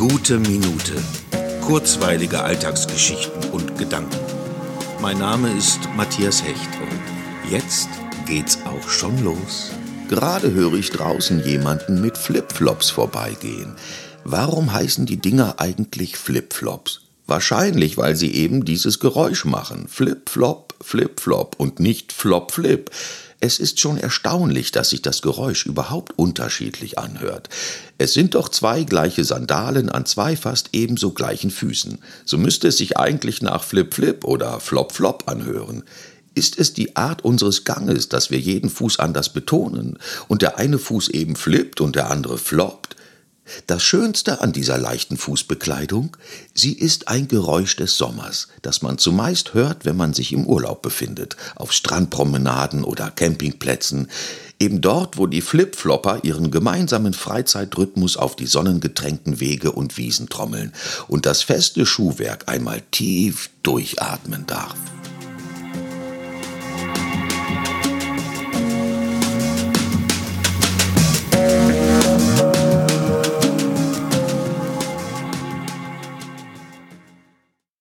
Gute Minute. Kurzweilige Alltagsgeschichten und Gedanken. Mein Name ist Matthias Hecht und jetzt geht's auch schon los. Gerade höre ich draußen jemanden mit Flipflops vorbeigehen. Warum heißen die Dinger eigentlich Flipflops? Wahrscheinlich, weil sie eben dieses Geräusch machen. Flip-Flop, Flip-Flop und nicht Flop-Flip. Es ist schon erstaunlich, dass sich das Geräusch überhaupt unterschiedlich anhört. Es sind doch zwei gleiche Sandalen an zwei fast ebenso gleichen Füßen. So müsste es sich eigentlich nach Flip-Flip oder Flop-Flop anhören. Ist es die Art unseres Ganges, dass wir jeden Fuß anders betonen und der eine Fuß eben flippt und der andere floppt? Das Schönste an dieser leichten Fußbekleidung, sie ist ein Geräusch des Sommers, das man zumeist hört, wenn man sich im Urlaub befindet, auf Strandpromenaden oder Campingplätzen, eben dort, wo die Flipflopper ihren gemeinsamen Freizeitrhythmus auf die sonnengetränkten Wege und Wiesen trommeln und das feste Schuhwerk einmal tief durchatmen darf.